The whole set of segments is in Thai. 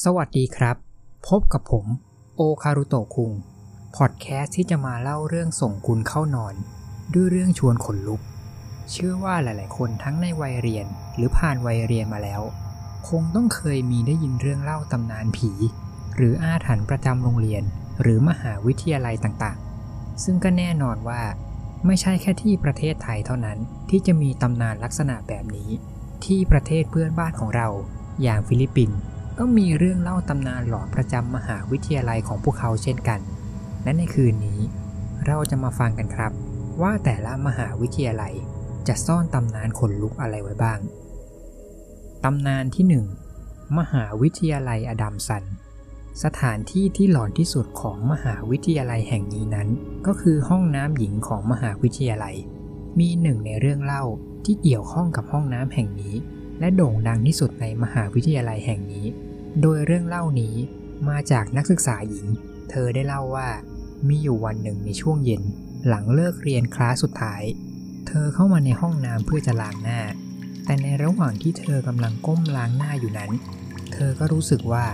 สวัสดีครับ พบกับผม โอคารุโตคุง พอดแคสต์ที่จะมาเล่าเรื่องส่งคุณเข้านอน ด้วยเรื่องชวนขนลุก เชื่อว่าหลาย ๆ คนทั้งในวัยเรียนหรือผ่านวัยเรียนมาแล้ว คงต้องเคยมีได้ยินเรื่องเล่าตำนานผี หรืออาถรรพ์ประจำโรงเรียน หรือมหาวิทยาลัยต่าง ๆ ซึ่งก็แน่นอนว่า ไม่ใช่แค่ที่ประเทศไทยเท่านั้นที่จะมีตำนานลักษณะแบบนี้ ที่ประเทศเพื่อนบ้านของเรา อย่างฟิลิปปินส์ ก็มีเรื่องเล่าตำนานหลอนประจำมหาวิทยาลัยของพวกเขาเช่นกัน และในคืนนี้ เราจะมาฟังกันครับ ว่าแต่ละมหาวิทยาลัยจะซ่อนตำนานขนลุกอะไรไว้บ้าง ตำนานที่ 1 มหาวิทยาลัยอดัมสัน สถานที่ที่หลอนที่สุดของมหาวิทยาลัยแห่งนี้นั้น ก็คือห้องน้ำหญิงของมหาวิทยาลัย มีหนึ่งในเรื่องเล่าที่เกี่ยวข้องกับห้องน้ำแห่งนี้ และโด่งดังที่สุดในมหาวิทยาลัยแห่งนี้ โดยเรื่องเล่านี้มาจากนักศึกษาหญิง เธอได้เล่าว่า มีอยู่วันหนึ่งในช่วงเย็น หลังเลิกเรียนคลาสสุดท้าย เธอเข้ามาในห้องน้ำเพื่อจะล้างหน้า แต่ในระหว่างที่เธอกำลังก้มล้างหน้าอยู่นั้น เธอก็รู้สึกว่า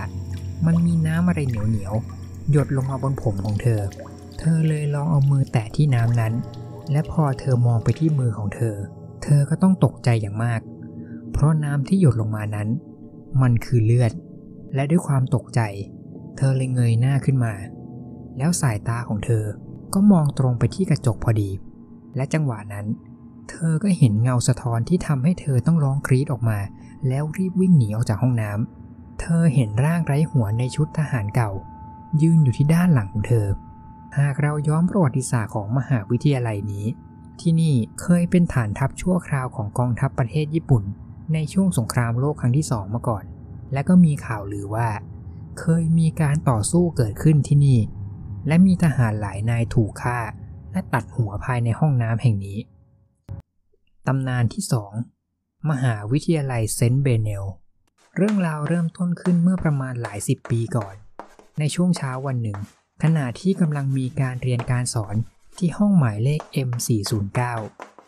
มันมีน้ำอะไรเหนียวๆหยดลงมาบนผมของเธอ เธอเลยลองเอามือแตะที่น้ำนั้น และพอเธอมองไปที่มือของเธอ เธอก็ต้องตกใจอย่างมาก เพราะน้ำที่หยดลงมานั้น มันคือเลือด และด้วยความตกใจ เธอเลยเงยหน้าขึ้นมา แล้วสายตาของเธอก็มองตรงไปที่กระจกพอดี และจังหวะนั้น เธอก็เห็นเงาสะท้อนที่ทำให้เธอต้องร้องกรีดออกมา แล้วรีบวิ่งหนีออกจากห้องน้ำเธอเห็นร่างไร้หัวในชุดทหารเก่า ยืนอยู่ที่ด้านหลังของเธอ หากเราย้อนประวัติศาสตร์ของมหาวิทยาลัยนี้ที่นี่เคยเป็นฐานทัพชั่วคราวของกองทัพประเทศญี่ปุ่น ในช่วงสงครามโลกครั้งที่สองมาก่อน และก็มีข่าวลือว่า เคยมีการต่อสู้เกิดขึ้นที่นี่ และมีทหารหลายนายถูกฆ่า และตัดหัวภายในห้องน้ำแห่งนี้ ตำนานที่2มหาวิทยาลัยเซนต์เบเนล เรื่องราวเริ่มต้นขึ้นเมื่อประมาณหลายสิบปีก่อน ในช่วงเช้าวันหนึ่ง ขณะที่กำลังมีการเรียนการสอนที่ห้องหมายเลข M409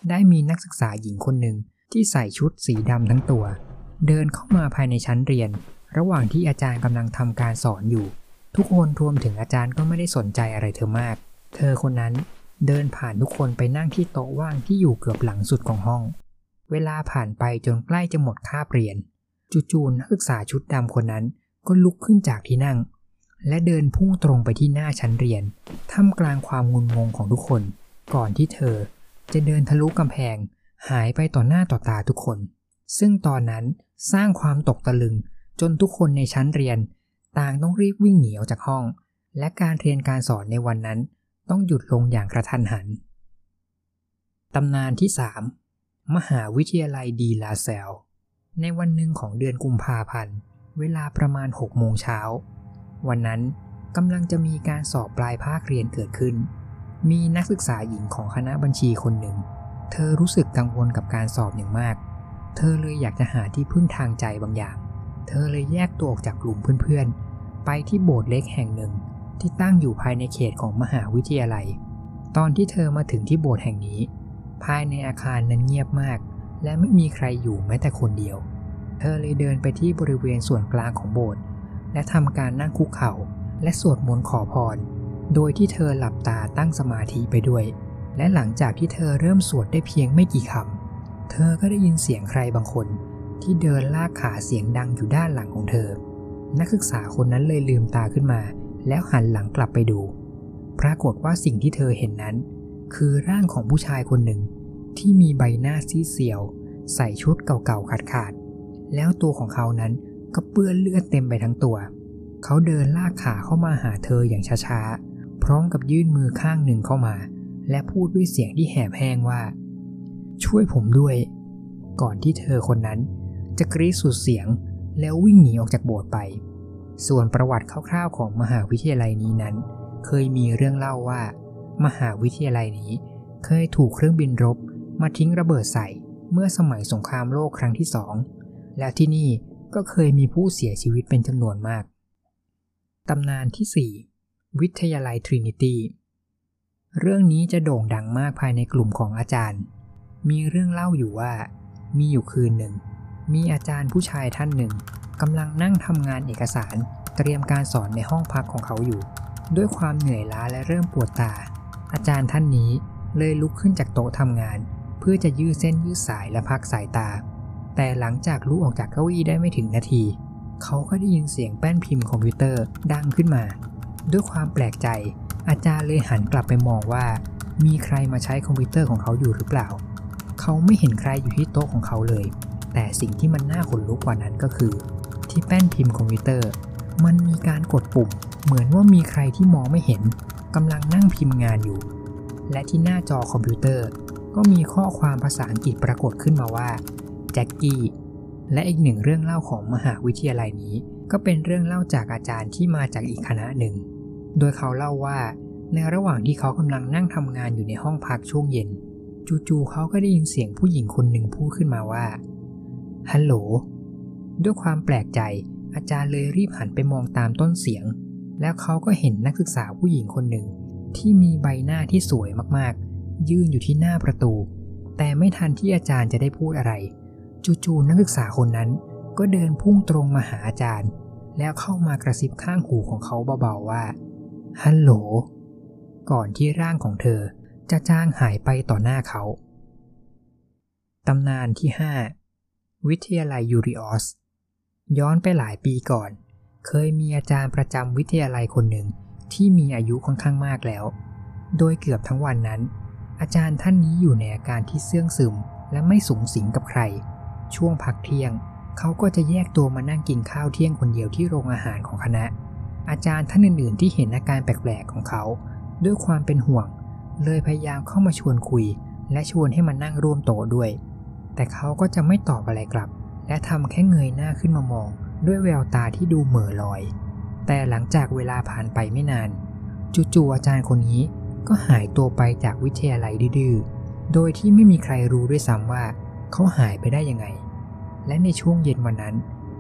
ได้มีนักศึกษาหญิงคนหนึ่ง ที่ใส่ชุดสีดำทั้งตัว เดินเข้ามาภายในชั้นเรียน ระหว่างที่อาจารย์กำลังทำการสอนอยู่ ทุกคนรวมถึงอาจารย์ก็ไม่ได้สนใจอะไรเธอมาก เธอคนนั้นเดินผ่านทุกคนไปนั่งที่โต๊ะว่างที่อยู่เกือบหลังสุดของห้อง เวลาผ่านไปจนใกล้จะหมดคาบเรียน จู่ๆนักศึกษาชุดดำคนนั้นก็ลุกขึ้นจากที่นั่ง และเดินพุ่งตรงไปที่หน้าชั้นเรียนท่ามกลางความงุนงงของทุกคน ก่อนที่เธอจะเดินทะลุกำแพง หายไปต่อหน้าต่อตาทุกคน ซึ่งตอนนั้นสร้างความตกตะลึงจนทุกคนในชั้นเรียน ต่างต้องรีบวิ่งหนีออกจากห้อง และการเรียนการสอนในวันนั้น ต้องหยุดลงอย่างกระทันหันตำนานที่ 3 มหาวิทยาลัยดีลาเซล ในวันหนึ่งของเดือนกุมภาพันธ์ เวลาประมาณ6โมงเช้า วันนั้นกำลังจะมีการสอบปลายภาคเรียนเกิดขึ้น มีนักศึกษาหญิงของคณะบัญชีคนหนึ่ง เธอรู้สึกกังวลกับการสอบอย่างมาก เธอเลยอยากจะหาที่พึ่งทางใจบางอย่าง เธอเลยแยกตัวออกจากกลุ่มเพื่อนๆ ไปที่โบสถ์เล็กแห่งหนึ่งที่ตั้งอยู่ภายในเขตของมหาวิทยาลัย ตอนที่เธอมาถึงที่โบสถ์แห่งนี้ ภายในอาคารนั้นเงียบมาก และไม่มีใครอยู่แม้แต่คนเดียว เธอเลยเดินไปที่บริเวณส่วนกลางของโบสถ์และทำการนั่งคุกเข่า และสวดมนต์ขอพร โดยที่เธอหลับตาตั้งสมาธิไปด้วย และหลังจากที่เธอเริ่มสวดได้เพียงไม่กี่คำ เธอก็ได้ยินเสียงใครบางคน ที่เดินลากขาเสียงดังอยู่ด้านหลังของเธอ นักศึกษาคนนั้นเลยลืมตาขึ้นมา แล้วหันหลังกลับไปดู ปรากฏว่าสิ่งที่เธอเห็นนั้น คือร่างของผู้ชายคนหนึ่ง ที่มีใบหน้าซีเซียว ใส่ชุดเก่าๆขาดๆ แล้วตัวของเขานั้นก็เปื้อนเลือดเต็มไปทั้งตัว เขาเดินลากขาเข้ามาหาเธออย่างช้าๆ พร้อมกับยื่นมือข้างหนึ่งเข้ามา และพูดด้วยเสียงที่แหบแห้งว่า ช่วยผมด้วย ก่อนที่เธอคนนั้น จะกรีดสุดเสียงแล้ววิ่งหนีออกจากโบสถ์ไป ส่วนประวัติคร่าวๆของมหาวิทยาลัยนี้นั้น เคยมีเรื่องเล่าว่า มหาวิทยาลัยนี้ เคยถูกเครื่องบินรบมาทิ้งระเบิดใส่เมื่อสมัยสงครามโลกครั้งที่สอง และที่นี่ก็เคยมีผู้เสียชีวิตเป็นจำนวนมาก ตำนานที่ 4 วิทยาลัยทรินิตี้ เรื่องนี้จะโด่งดังมากภายในกลุ่มของอาจารย์ มีเรื่องเล่าอยู่ว่า มีอยู่คืนหนึ่ง มีอาจารย์ผู้ชายท่านหนึ่งกำลังนั่งทำงานเอกสาร เตรียมการสอนในห้องพักของเขาอยู่ ด้วยความเหนื่อยล้าและเริ่มปวดตา อาจารย์ท่านนี้เลยลุกขึ้นจากโต๊ะทำงาน เพื่อจะยืดเส้นยืดสายและพักสายตา แต่หลังจากลุกออกจากเก้าอี้ได้ไม่ถึงนาที เขาก็ได้ยินเสียงแป้นพิมพ์คอมพิวเตอร์ดังขึ้นมา ด้วยความแปลกใจ อาจารย์เลยหันกลับไปมองว่า มีใครมาใช้คอมพิวเตอร์ของเขาอยู่หรือเปล่า เขาไม่เห็นใครอยู่ที่โต๊ะของเขาเลย แต่สิ่งที่มันน่าขนลุกกว่านั้นก็คือ ที่แป้นพิมพ์คอมพิวเตอร์ มันมีการกดปุ่ม เหมือนว่ามีใครที่มองไม่เห็นกำลังนั่งพิมพ์งานอยู่ และที่หน้าจอคอมพิวเตอร์ ก็มีข้อความภาษาอังกฤษปรากฏขึ้นมาว่าแจ็คกี้และอีกหนึ่งเรื่องเล่าของมหาวิทยาลัยนี้ ก็เป็นเรื่องเล่าจากอาจารย์ที่มาจากอีกคณะหนึ่ง โดยเขาเล่าว่า ในระหว่างที่เขากำลังนั่งทำงานอยู่ในห้องพักช่วงเย็น จู่ๆเขาก็ได้ยินเสียงผู้หญิงคนหนึ่งพูดขึ้นมาว่า ฮัลโหล ด้วยความแปลกใจ อาจารย์เลยรีบหันไปมองตามต้นเสียง แล้วเขาก็เห็นนักศึกษาผู้หญิงคนหนึ่ง ที่มีใบหน้าที่สวยมากๆ ยืนอยู่ที่หน้าประตู แต่ไม่ทันที่อาจารย์จะได้พูดอะไร จู่ๆนักศึกษาคนนั้น ก็เดินพุ่งตรงมาหาอาจารย์ แล้วเข้ามากระซิบข้างหูของเขาเบาๆว่า ฮัลโหล ก่อนที่ร่างของเธอจะจางหายไปต่อหน้าเขา ตำนานที่ 5 วิทยาลัยยูริออส ย้อนไปหลายปีก่อน เคยมีอาจารย์ประจำวิทยาลัยคนหนึ่งที่มีอายุค่อนข้างมากแล้ว โดยเกือบทั้งวันนั้น อาจารย์ท่านนี้อยู่ในอาการที่เสื่องซึมและไม่สูงสิงกับใคร ช่วงพักเที่ยง เขาก็จะแยกตัวมานั่งกินข้าวเที่ยงคนเดียวที่โรงอาหารของคณะ อาจารย์ท่านอื่นๆ ที่เห็นอาการแปลกๆของเขา ด้วยความเป็นห่วง เลยพยายามเข้ามาชวนคุย และชวนให้มันนั่งร่วมโต๊ะด้วย แต่เขาก็จะไม่ตอบอะไรกลับ และทำแค่เงยหน้าขึ้นมามอง ด้วยแววตาที่ดูเหม่อลอย แต่หลังจากเวลาผ่านไปไม่นาน จู่ๆอาจารย์คนนี้ก็หายตัวไปจากวิทยาลัยดื้อโดยที่ไม่มีใครรู้ด้วยซ้ำว่า เขาหายไปได้ยังไง และในช่วงเย็นวันนั้น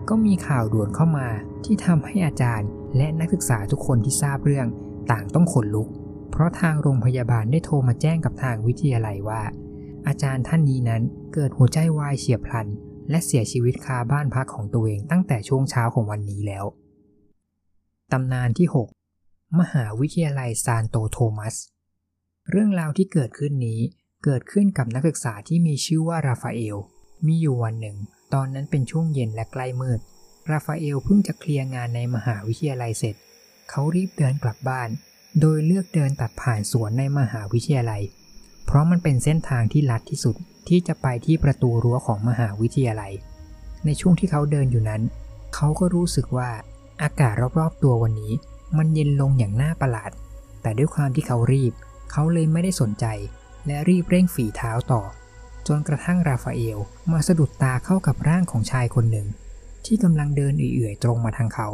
ก็มีข่าวด่วนเข้ามาที่ทำให้อาจารย์ และนักศึกษาทุกคนที่ทราบเรื่องต่างต้องขนลุก เพราะทางโรงพยาบาลได้โทรมาแจ้งกับทางวิทยาลัยว่า อาจารย์ท่านนี้นั้นเกิดหัวใจวายเฉียบพลัน และเสียชีวิตคาบ้านพักของตัวเองตั้งแต่ช่วงเช้าของวันนี้แล้ว ตำนานที่ 6 มหาวิทยาลัยซานโตโทมัส เรื่องราวที่เกิดขึ้นนี้เกิดขึ้นกับนักศึกษาที่มีชื่อว่าราฟาเอล มีอยู่วันหนึ่ง ตอนนั้นเป็นช่วงเย็นและใกล้มืด ราฟาเอลเพิ่งจะเคลียร์งานในมหาวิทยาลัยเสร็จ เขารีบเดินกลับบ้าน โดยเลือกเดินตัดผ่านสวนในมหาวิทยาลัย เพราะมันเป็นเส้นทางที่ลัดที่สุดที่จะไปที่ประตูรั้วของมหาวิทยาลัย ในช่วงที่เขาเดินอยู่นั้น เขาก็รู้สึกว่าอากาศรอบๆตัววันนี้ มันเย็นลงอย่างน่าประหลาด แต่ด้วยความที่เขารีบ เขาเลยไม่ได้สนใจ และรีบเร่งฝีเท้าต่อ จนกระทั่งราฟาเอลมาสะดุดตาเข้ากับร่างของชายคนหนึ่ง ที่กำลังเดินเอื่อยๆตรงมาทางเขา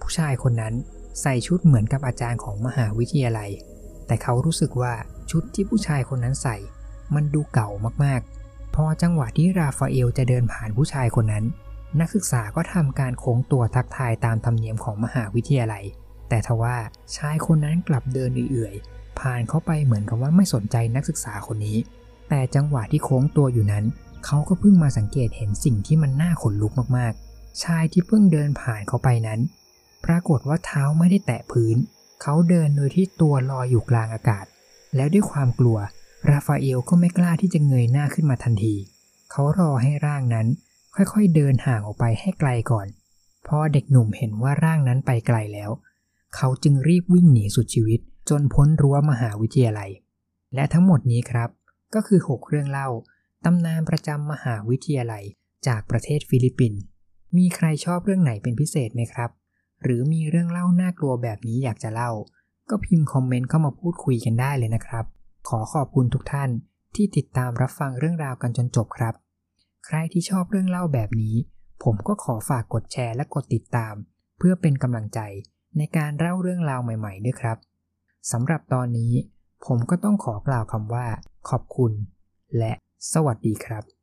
ผู้ชายคนนั้นใส่ชุดเหมือนกับอาจารย์ของมหาวิทยาลัย แต่เขารู้สึกว่าชุดที่ผู้ชายคนนั้นใส่ มันดูเก่ามากๆ พอจังหวะที่ราฟาเอลจะเดินผ่านผู้ชายคนนั้น นักศึกษาก็ทำการโค้งตัวทักทายตามธรรมเนียมของมหาวิทยาลัย แต่ทว่าชายคนนั้นกลับเดินเอื่อยๆ ผ่านเข้าไปเหมือนกับว่าไม่สนใจนักศึกษาคนนี้ แต่จังหวะที่โค้งตัวอยู่นั้น เขาก็เพิ่งมาสังเกตเห็นสิ่งที่มันน่าขนลุกมากๆ ชายที่เพิ่งเดินผ่านเขาไปนั้น ปรากฏว่าเท้าไม่ได้แตะพื้น เขาเดินโดยที่ตัวลอยอยู่กลางอากาศ แล้วด้วยความกลัว ราฟาเอลก็ไม่กล้าที่จะเงยหน้าขึ้นมาทันที เขารอให้ร่างนั้น ค่อยๆเดินห่างออกไปให้ไกลก่อน พอเด็กหนุ่มเห็นว่าร่างนั้นไปไกลแล้ว เขาจึงรีบวิ่งหนีสุดชีวิต จนพ้นรั้วมหาวิทยาลัย และทั้งหมดนี้ครับ ก็คือ 6 เรื่องเล่าตำนานประจำมหาวิทยาลัยจากประเทศฟิลิปปินส์ มีใครชอบเรื่องไหนเป็นพิเศษไหมครับ หรือมีเรื่องเล่าน่ากลัวแบบนี้อยากจะเล่า ก็พิมพ์คอมเมนต์เข้ามาพูดคุยกันได้เลยนะครับ ขอขอบคุณทุกท่านที่ติดตามรับฟังเรื่องราวกันจนจบครับ ใครที่ชอบเรื่องเล่าแบบนี้ ผมก็ขอฝากกดแชร์และกดติดตาม เพื่อเป็นกำลังใจในการเล่าเรื่องราวใหม่ ๆ ด้วยครับสำหรับตอนนี้ ผมก็ต้องขอกล่าวคำว่า ขอบคุณ และสวัสดีครับ